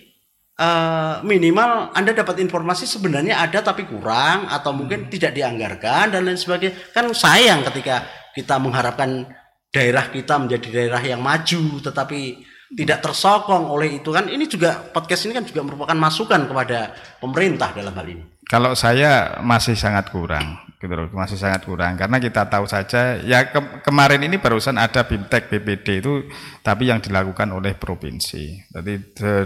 S1: uh, minimal Anda dapat informasi sebenarnya ada tapi kurang atau mungkin hmm. tidak dianggarkan dan lain sebagainya. Kan sayang ketika kita mengharapkan daerah kita menjadi daerah yang maju tetapi tidak tersokong oleh itu kan ini juga podcast ini kan juga merupakan masukan kepada pemerintah dalam hal ini.
S2: Kalau saya masih sangat kurang gitu loh, masih sangat kurang karena kita tahu saja ya ke kemarin ini barusan ada BIMTEK BPD itu tapi yang dilakukan oleh provinsi. Jadi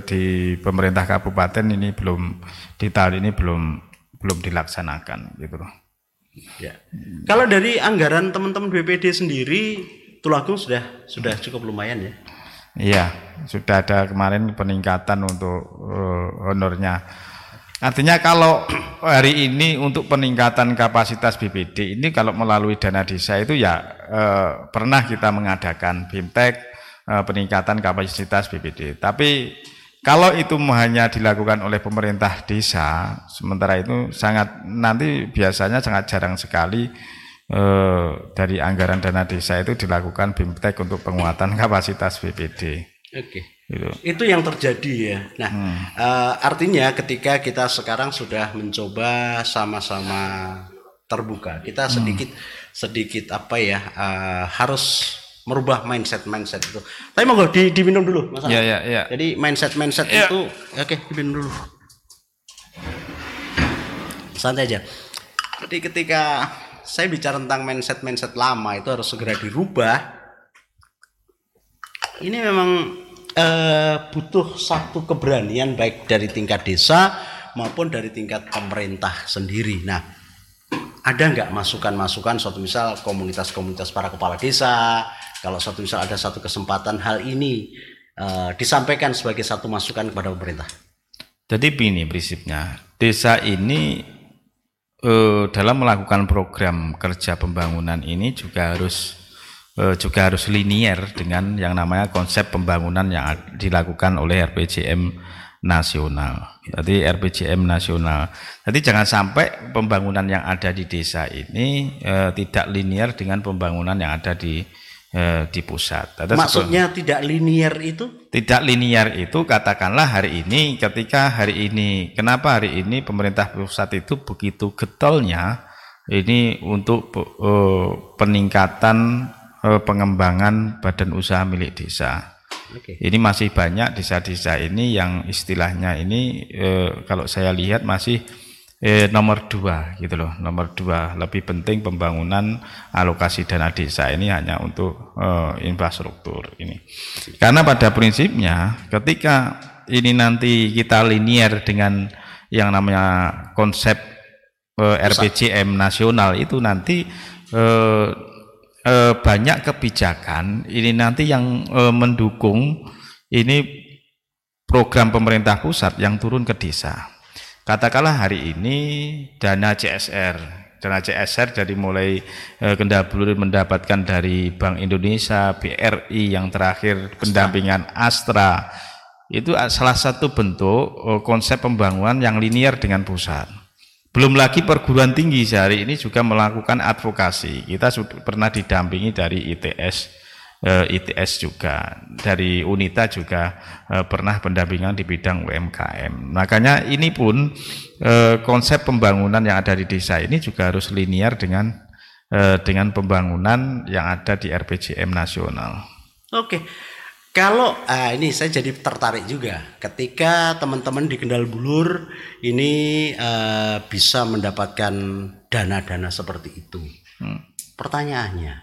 S2: di pemerintah kabupaten ini belum di tahun ini belum belum dilaksanakan gitu loh.
S1: Ya. Kalau dari anggaran teman-teman BPD sendiri Tulungagung sudah sudah cukup lumayan ya.
S2: Iya, sudah ada kemarin peningkatan untuk uh, honornya. Artinya kalau hari ini untuk peningkatan kapasitas BPD ini kalau melalui dana desa itu ya eh, pernah kita mengadakan BIMTEK eh, peningkatan kapasitas BPD. Tapi kalau itu hanya dilakukan oleh pemerintah desa, sementara itu sangat nanti biasanya sangat jarang sekali eh, dari anggaran dana desa itu dilakukan BIMTEK untuk penguatan kapasitas BPD.
S1: Oke. Okay. Gitu. Itu yang terjadi ya. Nah, hmm. uh, artinya ketika kita sekarang sudah mencoba sama-sama terbuka, kita hmm. sedikit hmm. sedikit apa ya uh, harus merubah mindset mindset itu. Tapi mau di, diminum dulu,
S2: mas. Iya iya iya.
S1: Jadi mindset mindset ya. itu, oke okay, diminum dulu. Santai aja. Jadi ketika saya bicara tentang mindset mindset lama itu harus segera dirubah. Ini memang eh, butuh satu keberanian baik dari tingkat desa maupun dari tingkat pemerintah sendiri. Nah, ada nggak masukan-masukan suatu misal komunitas-komunitas para kepala desa, kalau suatu misal ada satu kesempatan hal ini eh, disampaikan sebagai satu masukan kepada pemerintah?
S2: Jadi begini prinsipnya, desa ini eh, dalam melakukan program kerja pembangunan ini juga harus juga harus linier dengan yang namanya konsep pembangunan yang dilakukan oleh RPJM nasional. Jadi RPJM nasional. Jadi jangan sampai pembangunan yang ada di desa ini eh, tidak linier dengan pembangunan yang ada di eh, di pusat.
S1: Ada Maksudnya tidak linier itu?
S2: Tidak linier itu katakanlah hari ini ketika hari ini kenapa hari ini pemerintah pusat itu begitu getolnya ini untuk uh, peningkatan eh, pengembangan badan usaha milik desa. Okay. Ini masih banyak desa-desa ini yang istilahnya ini eh, kalau saya lihat masih eh, nomor dua gitu loh, nomor dua lebih penting pembangunan alokasi dana desa ini hanya untuk eh, infrastruktur ini. Karena pada prinsipnya ketika ini nanti kita linier dengan yang namanya konsep eh, RPJM nasional itu nanti eh, e, banyak kebijakan ini nanti yang e, mendukung ini program pemerintah pusat yang turun ke desa. Katakanlah hari ini dana CSR, dana CSR dari mulai e, Kendabulur mendapatkan dari Bank Indonesia, BRI yang terakhir pendampingan Astra. Itu salah satu bentuk konsep pembangunan yang linier dengan pusat. Belum lagi perguruan tinggi sehari ini juga melakukan advokasi. Kita sudah pernah didampingi dari ITS, eh, ITS juga, dari UNITA juga eh, pernah pendampingan di bidang UMKM. Makanya ini pun eh, konsep pembangunan yang ada di desa ini juga harus linear dengan dengan pembangunan yang ada di RPJM nasional.
S1: Oke. Kalau ah, ini saya jadi tertarik juga ketika teman-teman di Kendal Bulur ini uh, bisa mendapatkan dana-dana seperti itu. Hmm. Pertanyaannya,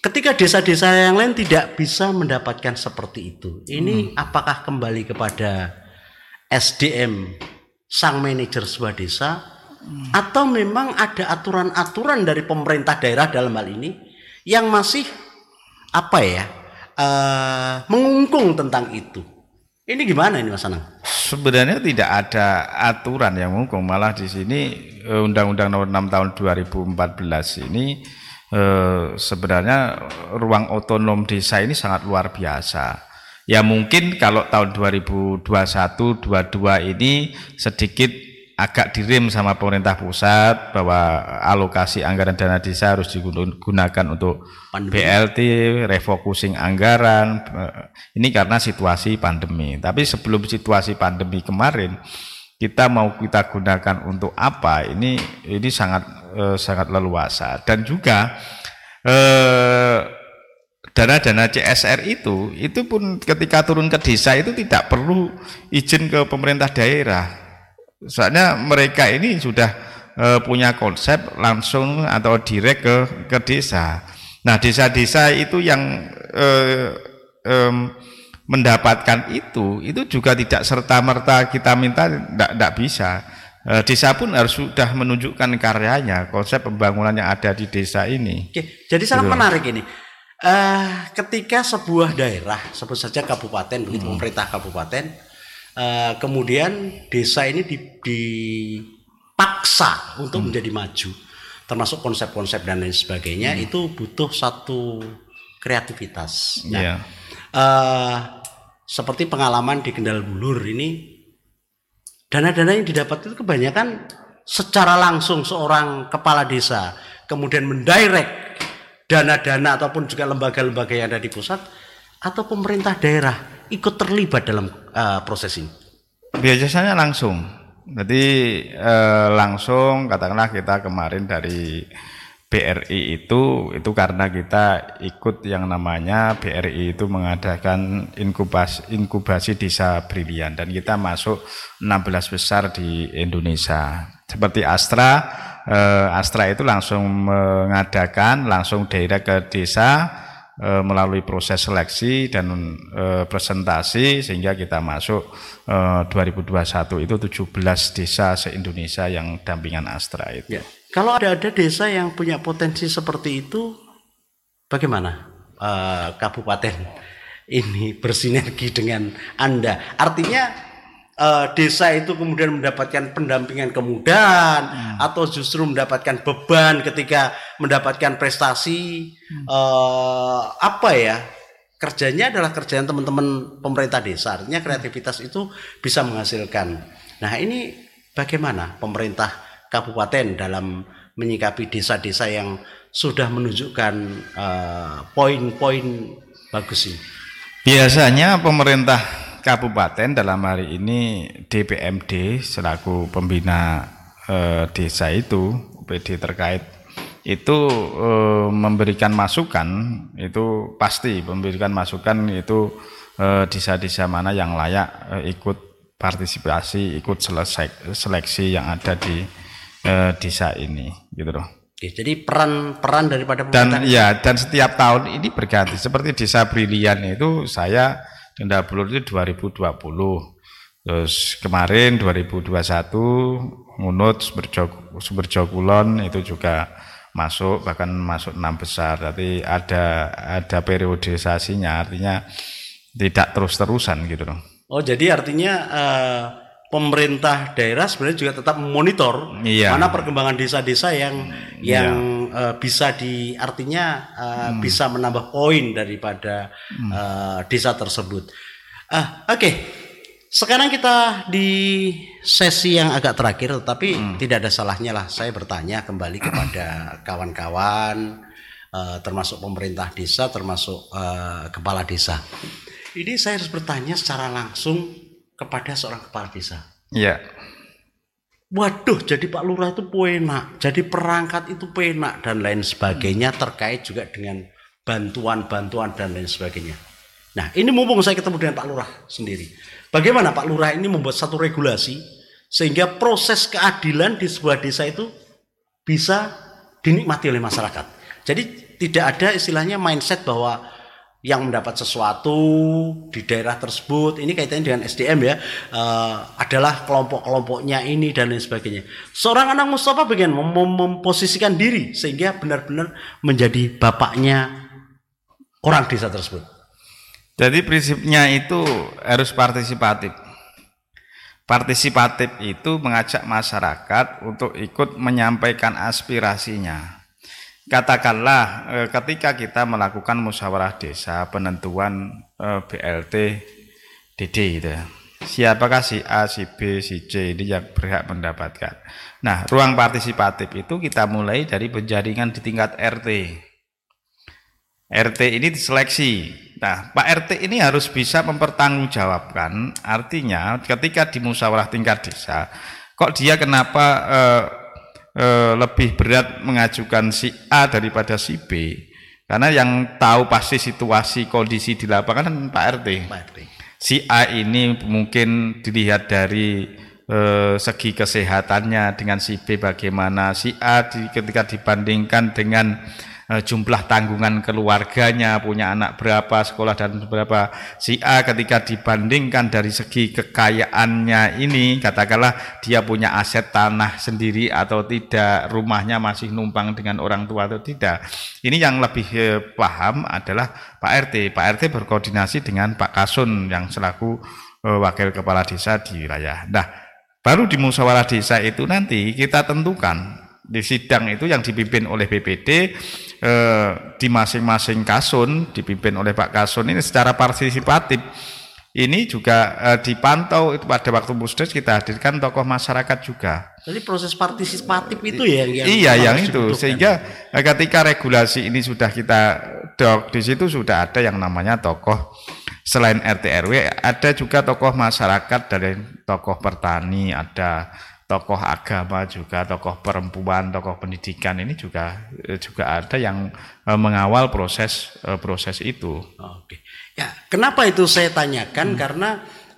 S1: ketika desa-desa yang lain tidak bisa mendapatkan seperti itu, ini hmm. apakah kembali kepada SDM sang manajer sebuah desa atau memang ada aturan-aturan dari pemerintah daerah dalam hal ini yang masih apa ya uh, mengungkung tentang itu. Ini gimana ini Mas Anang?
S2: Sebenarnya tidak ada aturan yang mengungkung, malah di sini eh, Undang-Undang Nomor 6 Tahun 2014 ini eh, sebenarnya ruang otonom desa ini sangat luar biasa. Ya mungkin kalau tahun 2021 22 ini sedikit agak dirim sama pemerintah pusat bahwa alokasi anggaran dana desa harus digunakan untuk pandemi. BLT, refocusing anggaran. Ini karena situasi pandemi. Tapi sebelum situasi pandemi kemarin, kita mau kita gunakan untuk apa? Ini ini sangat eh, sangat leluasa dan juga eh, dana-dana CSR itu itu pun ketika turun ke desa itu tidak perlu izin ke pemerintah daerah Soalnya mereka ini sudah e, punya konsep langsung atau direct ke ke desa. Nah, desa-desa itu yang e, e, mendapatkan itu, itu juga tidak serta merta kita minta tidak bisa. E, desa pun harus sudah menunjukkan karyanya, konsep pembangunan yang ada di desa ini.
S1: Oke, jadi sangat gitu. menarik ini. Uh, ketika sebuah daerah, sebut saja kabupaten, begitu hmm. pemerintah kabupaten, Uh, kemudian desa ini dipaksa untuk hmm. menjadi maju, termasuk konsep-konsep dan lain sebagainya hmm. itu butuh satu kreativitas. Nah, yeah. uh, seperti pengalaman di Kendal Bulur ini, dana-dana yang didapat itu kebanyakan secara langsung seorang kepala desa, kemudian mendirect dana-dana ataupun juga lembaga-lembaga yang ada di pusat atau pemerintah daerah ikut terlibat dalam uh, proses ini?
S2: Biasanya langsung. Jadi uh, langsung katakanlah kita kemarin dari BRI itu itu karena kita ikut yang namanya BRI itu mengadakan inkubasi inkubasi desa brilian dan kita masuk 16 besar di Indonesia. Seperti Astra eh, Astra itu langsung mengadakan langsung daerah ke desa e, melalui proses seleksi dan e, presentasi sehingga kita masuk e, 2021 itu 17 desa se-Indonesia yang dampingan Astra itu. Ya.
S1: Kalau ada ada desa yang punya potensi seperti itu bagaimana e, kabupaten ini bersinergi dengan Anda? Artinya uh, desa itu kemudian mendapatkan pendampingan kemudahan hmm. atau justru mendapatkan beban ketika mendapatkan prestasi hmm. uh, apa ya kerjanya adalah kerjaan teman-teman pemerintah desa artinya kreativitas itu bisa menghasilkan nah ini bagaimana pemerintah kabupaten dalam menyikapi desa-desa yang sudah menunjukkan uh, poin-poin bagus ini
S2: biasanya pemerintah kabupaten dalam hari ini DPMD selaku pembina e, desa itu PD terkait itu e, memberikan masukan itu pasti memberikan masukan itu eh, desa-desa mana yang layak e, ikut partisipasi ikut selesai seleksi yang ada di e, desa ini gitu loh.
S1: jadi peran-peran daripada
S2: dan ya dan setiap tahun ini berganti seperti desa Brilian itu saya Denda Bulur itu 2020. Terus kemarin 2021 Ngunut Sumber Jokulon itu juga masuk bahkan masuk enam besar. Tapi ada ada periodisasinya artinya tidak terus-terusan gitu loh.
S1: Oh, jadi artinya uh, pemerintah daerah sebenarnya juga tetap memonitor iya. mana perkembangan desa-desa yang iya. Uh, bisa di artinya uh, hmm. bisa menambah poin daripada hmm. uh, desa tersebut. Uh, Oke, okay. sekarang kita di sesi yang agak terakhir, tapi hmm. tidak ada salahnya lah saya bertanya kembali kepada kawan-kawan, uh, termasuk pemerintah desa, termasuk uh, kepala desa. Ini saya harus bertanya secara langsung kepada seorang kepala desa.
S2: Iya.
S1: Waduh, jadi Pak Lurah itu penak, jadi perangkat itu penak dan lain sebagainya terkait juga dengan bantuan-bantuan dan lain sebagainya. Nah, ini mumpung saya ketemu dengan Pak Lurah sendiri. Bagaimana Pak Lurah ini membuat satu regulasi sehingga proses keadilan di sebuah desa itu bisa dinikmati oleh masyarakat. Jadi tidak ada istilahnya mindset bahwa yang mendapat sesuatu di daerah tersebut ini kaitannya dengan SDM ya uh, adalah kelompok-kelompoknya ini dan lain sebagainya. Seorang anak Mustafa bagian mem memposisikan diri sehingga benar-benar menjadi bapaknya orang desa tersebut.
S2: Jadi prinsipnya itu harus partisipatif. Partisipatif itu mengajak masyarakat untuk ikut menyampaikan aspirasinya katakanlah eh, ketika kita melakukan musyawarah desa penentuan eh, BLT DD ya. Siapakah si A, si B, si C ini yang berhak mendapatkan. Nah, ruang partisipatif itu kita mulai dari penjaringan di tingkat RT. RT ini diseleksi. Nah, Pak RT ini harus bisa mempertanggungjawabkan. Artinya, ketika di musyawarah tingkat desa, kok dia kenapa eh, e, lebih berat mengajukan si A daripada si B karena yang tahu pasti situasi kondisi di lapangan kan Pak RT. Pak RT. Si A ini mungkin dilihat dari e, segi kesehatannya dengan si B bagaimana si A di, ketika dibandingkan dengan jumlah tanggungan keluarganya, punya anak berapa, sekolah dan berapa. Si A ketika dibandingkan dari segi kekayaannya ini, katakanlah dia punya aset tanah sendiri atau tidak, rumahnya masih numpang dengan orang tua atau tidak. Ini yang lebih eh, paham adalah Pak RT. Pak RT berkoordinasi dengan Pak Kasun yang selaku eh, wakil kepala desa di wilayah. Nah, baru di musyawarah desa itu nanti kita tentukan di sidang itu yang dipimpin oleh BPD eh, di masing-masing kasun dipimpin oleh Pak Kasun ini secara partisipatif. Ini juga eh, dipantau itu pada waktu musdes kita hadirkan tokoh masyarakat juga.
S1: Jadi proses partisipatif itu ya
S2: yang Iya yang itu. sehingga eh, ketika regulasi ini sudah kita dok di situ sudah ada yang namanya tokoh selain RT RW ada juga tokoh masyarakat dari tokoh petani ada tokoh agama juga, tokoh perempuan, tokoh pendidikan ini juga eh, juga ada yang eh, mengawal proses eh, proses itu.
S1: Oke. Ya, kenapa itu saya tanyakan hmm. karena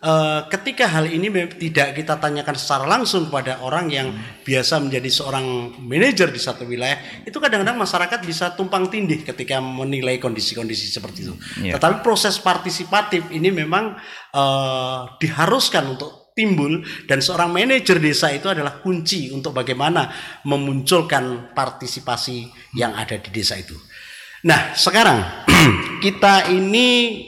S1: uh, ketika hal ini tidak kita tanyakan secara langsung pada orang yang hmm. biasa menjadi seorang manajer di satu wilayah, itu kadang-kadang masyarakat bisa tumpang tindih ketika menilai kondisi-kondisi seperti itu. Yeah. Tetapi proses partisipatif ini memang uh, diharuskan untuk timbul dan seorang manajer desa itu adalah kunci untuk bagaimana memunculkan partisipasi yang ada di desa itu. Nah, sekarang kita ini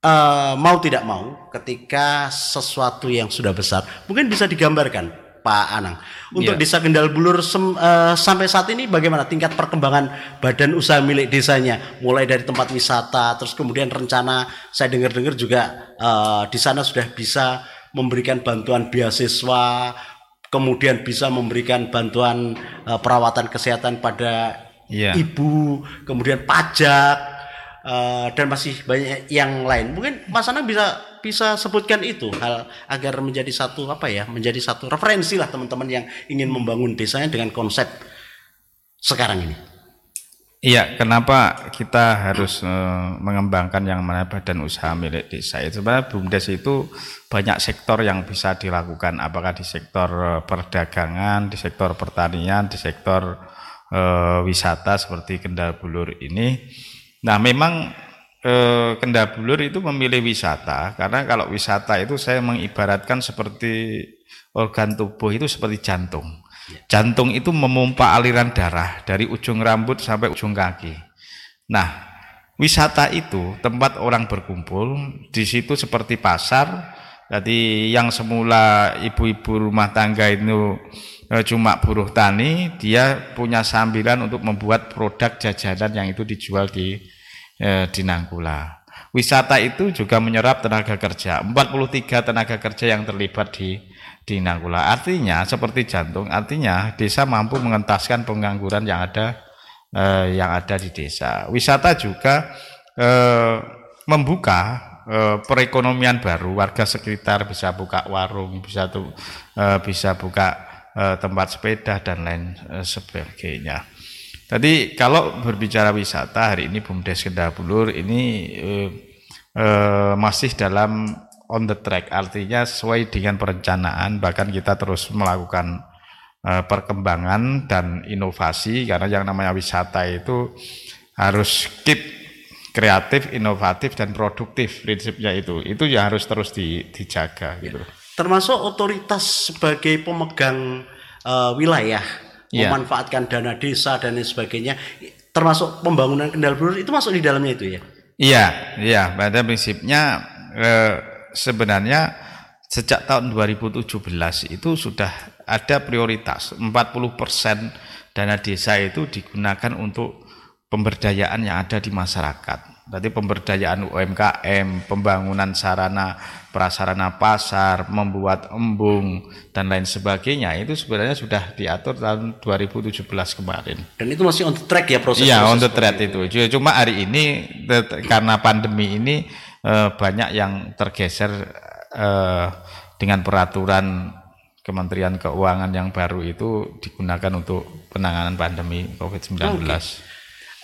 S1: uh, mau tidak mau ketika sesuatu yang sudah besar mungkin bisa digambarkan Pak Anang. Untuk yeah. Desa Kendal Bulur sem, uh, sampai saat ini bagaimana tingkat perkembangan badan usaha milik desanya? Mulai dari tempat wisata, terus kemudian rencana saya dengar-dengar juga uh, di sana sudah bisa memberikan bantuan beasiswa, kemudian bisa memberikan bantuan uh, perawatan kesehatan pada yeah. ibu, kemudian pajak uh, dan masih banyak yang lain. Mungkin Mas Anang bisa bisa sebutkan itu hal agar menjadi satu apa ya, menjadi satu referensi lah teman-teman yang ingin membangun desanya dengan konsep sekarang ini.
S2: Iya, kenapa kita harus uh, mengembangkan yang mana badan usaha milik desa? Itu sebenarnya BUMDes itu banyak sektor yang bisa dilakukan, apakah di sektor uh, perdagangan, di sektor pertanian, di sektor uh, wisata seperti Kendal Bulur ini. Nah, memang Kendal Bulur itu memilih wisata karena kalau wisata itu saya mengibaratkan seperti organ tubuh itu seperti jantung. Jantung itu memompa aliran darah dari ujung rambut sampai ujung kaki. Nah, wisata itu tempat orang berkumpul, di situ seperti pasar. Jadi yang semula ibu-ibu rumah tangga itu eh, cuma buruh tani, dia punya sambilan untuk membuat produk jajanan yang itu dijual di eh, di Nangkula. Wisata itu juga menyerap tenaga kerja. 43 tenaga kerja yang terlibat di di Nangkula. Artinya seperti jantung, artinya desa mampu mengentaskan pengangguran yang ada eh, yang ada di desa. Wisata juga eh, membuka eh, perekonomian baru, warga sekitar bisa buka warung, bisa tuh eh, bisa buka eh, tempat sepeda dan lain eh, sebagainya. Tadi kalau berbicara wisata hari ini Bumdes Kendabulur ini eh, eh, masih dalam on the track, artinya sesuai dengan perencanaan, bahkan kita terus melakukan uh, perkembangan dan inovasi, karena yang namanya wisata itu harus keep kreatif, inovatif dan produktif prinsipnya itu. Itu ya harus terus di, dijaga gitu.
S1: Termasuk otoritas sebagai pemegang uh, wilayah
S2: Ya.
S1: memanfaatkan dana desa dan lain sebagainya termasuk pembangunan kendal blur itu masuk di dalamnya itu ya.
S2: Iya, iya. Pada prinsipnya eh, sebenarnya sejak tahun 2017 itu sudah ada prioritas 40% dana desa itu digunakan untuk pemberdayaan yang ada di masyarakat. Tadi pemberdayaan UMKM, pembangunan sarana prasarana pasar, membuat embung dan lain sebagainya itu sebenarnya sudah diatur tahun 2017 kemarin.
S1: Dan itu masih on the track ya proses.
S2: Iya, on the track
S1: seperti
S2: itu. Cuma hari ini karena pandemi ini eh, banyak yang tergeser eh, dengan peraturan Kementerian Keuangan yang baru itu digunakan untuk penanganan pandemi COVID-19.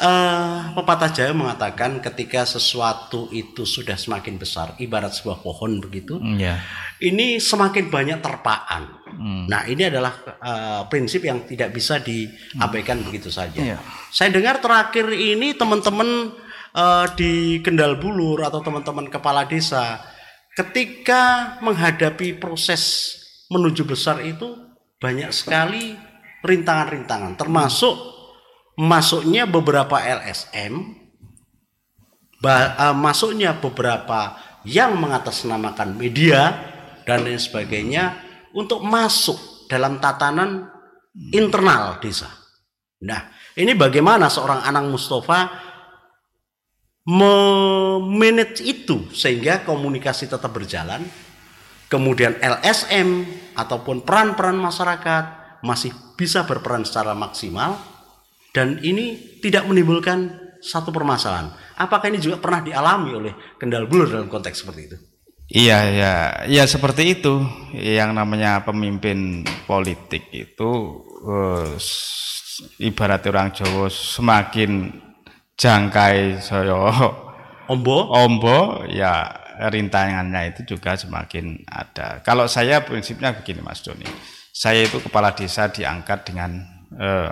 S1: Eh, pepatah Jawa mengatakan ketika sesuatu itu sudah semakin besar, ibarat sebuah pohon begitu,
S2: Iya.
S1: ini semakin banyak terpaan. Nah, ini adalah eh, prinsip yang tidak bisa diabaikan begitu saja.
S2: Iya.
S1: Saya dengar terakhir ini teman-teman eh, di Kendal Bulur atau teman-teman kepala desa ketika menghadapi proses menuju besar itu banyak sekali rintangan-rintangan termasuk masuknya beberapa LSM eh, masuknya beberapa yang mengatasnamakan media dan lain sebagainya untuk masuk dalam tatanan internal desa. Nah, ini bagaimana seorang Anang Mustafa memanage itu sehingga komunikasi tetap berjalan. Kemudian LSM ataupun peran-peran masyarakat masih bisa berperan secara maksimal dan ini tidak menimbulkan satu permasalahan. Apakah ini juga pernah dialami oleh Kendal Bulur dalam konteks seperti itu?
S2: Iya, ya, ya seperti itu. Yang namanya pemimpin politik itu s- ibarat orang Jawa semakin jangkai saya
S1: Ombo,
S2: ombo, ya rintangannya itu juga semakin ada. Kalau saya prinsipnya begini Mas Doni, saya itu kepala desa diangkat dengan eh,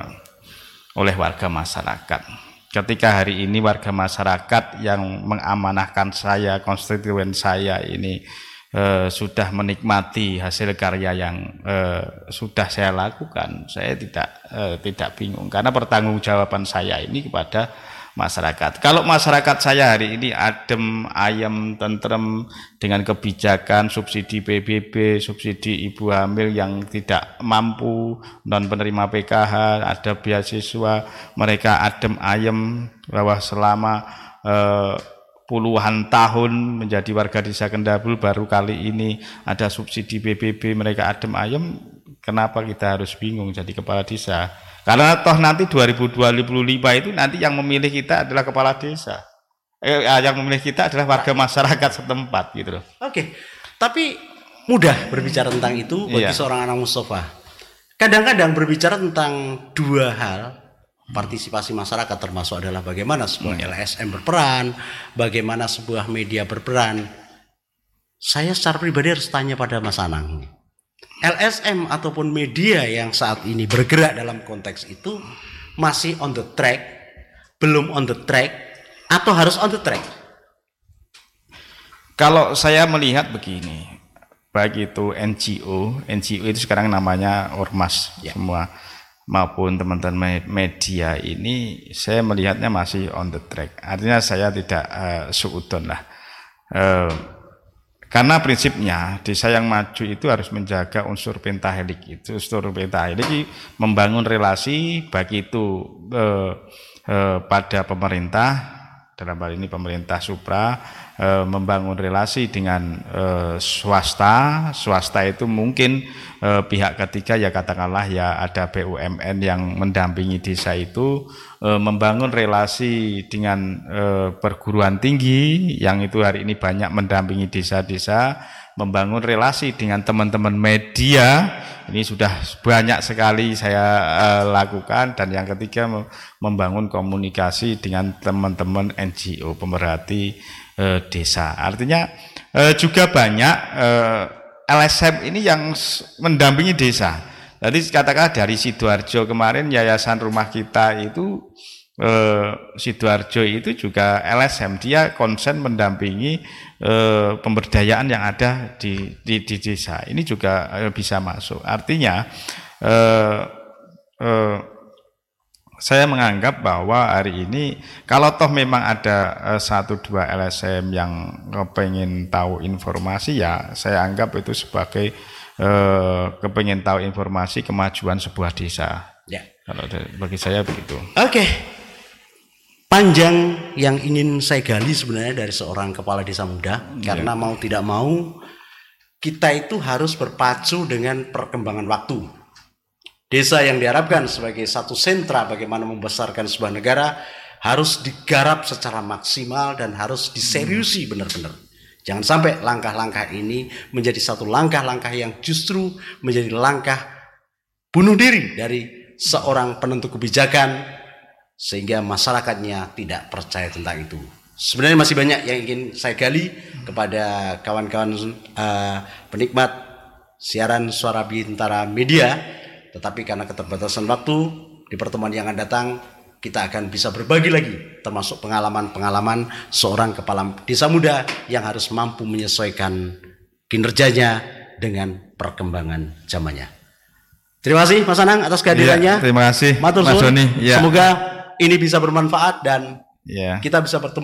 S2: oleh warga masyarakat. Ketika hari ini warga masyarakat yang mengamanahkan saya, konstituen saya ini eh, sudah menikmati hasil karya yang eh, sudah saya lakukan, saya tidak eh, tidak bingung karena pertanggungjawaban saya ini kepada masyarakat. Kalau masyarakat saya hari ini adem, ayem, tentrem dengan kebijakan subsidi PBB, subsidi ibu hamil yang tidak mampu, non penerima PKH, ada beasiswa, mereka adem, ayem bahwa selama eh, puluhan tahun menjadi warga desa Kendabul baru kali ini ada subsidi PBB mereka adem ayem kenapa kita harus bingung jadi kepala desa karena toh nanti 2025 itu nanti yang memilih kita adalah kepala desa eh, yang memilih kita adalah warga masyarakat setempat gitu loh
S1: Oke, tapi mudah berbicara tentang itu bagi
S2: Iya.
S1: seorang anak Mustafa. Kadang-kadang berbicara tentang dua hal, partisipasi masyarakat termasuk adalah bagaimana sebuah LSM berperan, bagaimana sebuah media berperan. Saya secara pribadi harus tanya pada Mas Anang. LSM ataupun media yang saat ini bergerak dalam konteks itu masih on the track, belum on the track, atau harus on the track?
S2: Kalau saya melihat begini, baik itu NGO, NGO itu sekarang namanya ormas
S1: Ya.
S2: semua maupun teman-teman me- media ini, saya melihatnya masih on the track. Artinya saya tidak eh, suudon lah. Eh, karena prinsipnya desa yang maju itu harus menjaga unsur pentahelik itu, unsur pentahelik membangun relasi baik itu eh, eh, pada pemerintah dalam hal ini pemerintah supra eh, membangun relasi dengan eh, swasta. Swasta itu mungkin eh, pihak ketiga ya katakanlah ya ada BUMN yang mendampingi desa itu eh, membangun relasi dengan eh, perguruan tinggi yang itu hari ini banyak mendampingi desa-desa membangun relasi dengan teman-teman media. Ini sudah banyak sekali saya eh, lakukan. Dan yang ketiga mem- membangun komunikasi dengan teman-teman NGO pemerhati eh, desa. Artinya eh, juga banyak eh, LSM ini yang mendampingi desa. Jadi katakanlah dari sidoarjo kemarin yayasan rumah kita itu eh, Sidoarjo itu juga LSM dia konsen mendampingi eh, pemberdayaan yang ada di, di, di desa ini juga eh, bisa masuk artinya eh, eh, saya menganggap bahwa hari ini kalau toh memang ada eh, satu dua LSM yang kepengen tahu informasi ya saya anggap itu sebagai eh, kepengen tahu informasi kemajuan sebuah desa.
S1: Ya.
S2: Kalau bagi saya begitu.
S1: Oke. Panjang yang ingin saya gali sebenarnya dari seorang kepala desa muda karena mau tidak mau kita itu harus berpacu dengan perkembangan waktu. Desa yang diharapkan sebagai satu sentra bagaimana membesarkan sebuah negara harus digarap secara maksimal dan harus diseriusi benar-benar. Jangan sampai langkah-langkah ini menjadi satu langkah-langkah yang justru menjadi langkah bunuh diri dari seorang penentu kebijakan sehingga masyarakatnya tidak percaya tentang itu. Sebenarnya masih banyak yang ingin saya gali kepada kawan-kawan eh, penikmat siaran suara bintara media, tetapi karena keterbatasan waktu di pertemuan yang akan datang kita akan bisa berbagi lagi termasuk pengalaman-pengalaman seorang kepala desa muda yang harus mampu menyesuaikan kinerjanya dengan perkembangan zamannya. Terima kasih Mas Anang atas kehadirannya.
S2: Iya, terima kasih,
S1: Matur
S2: Mas. Doni. Iya.
S1: Semoga ini bisa bermanfaat dan
S2: Ya.
S1: kita bisa bertemu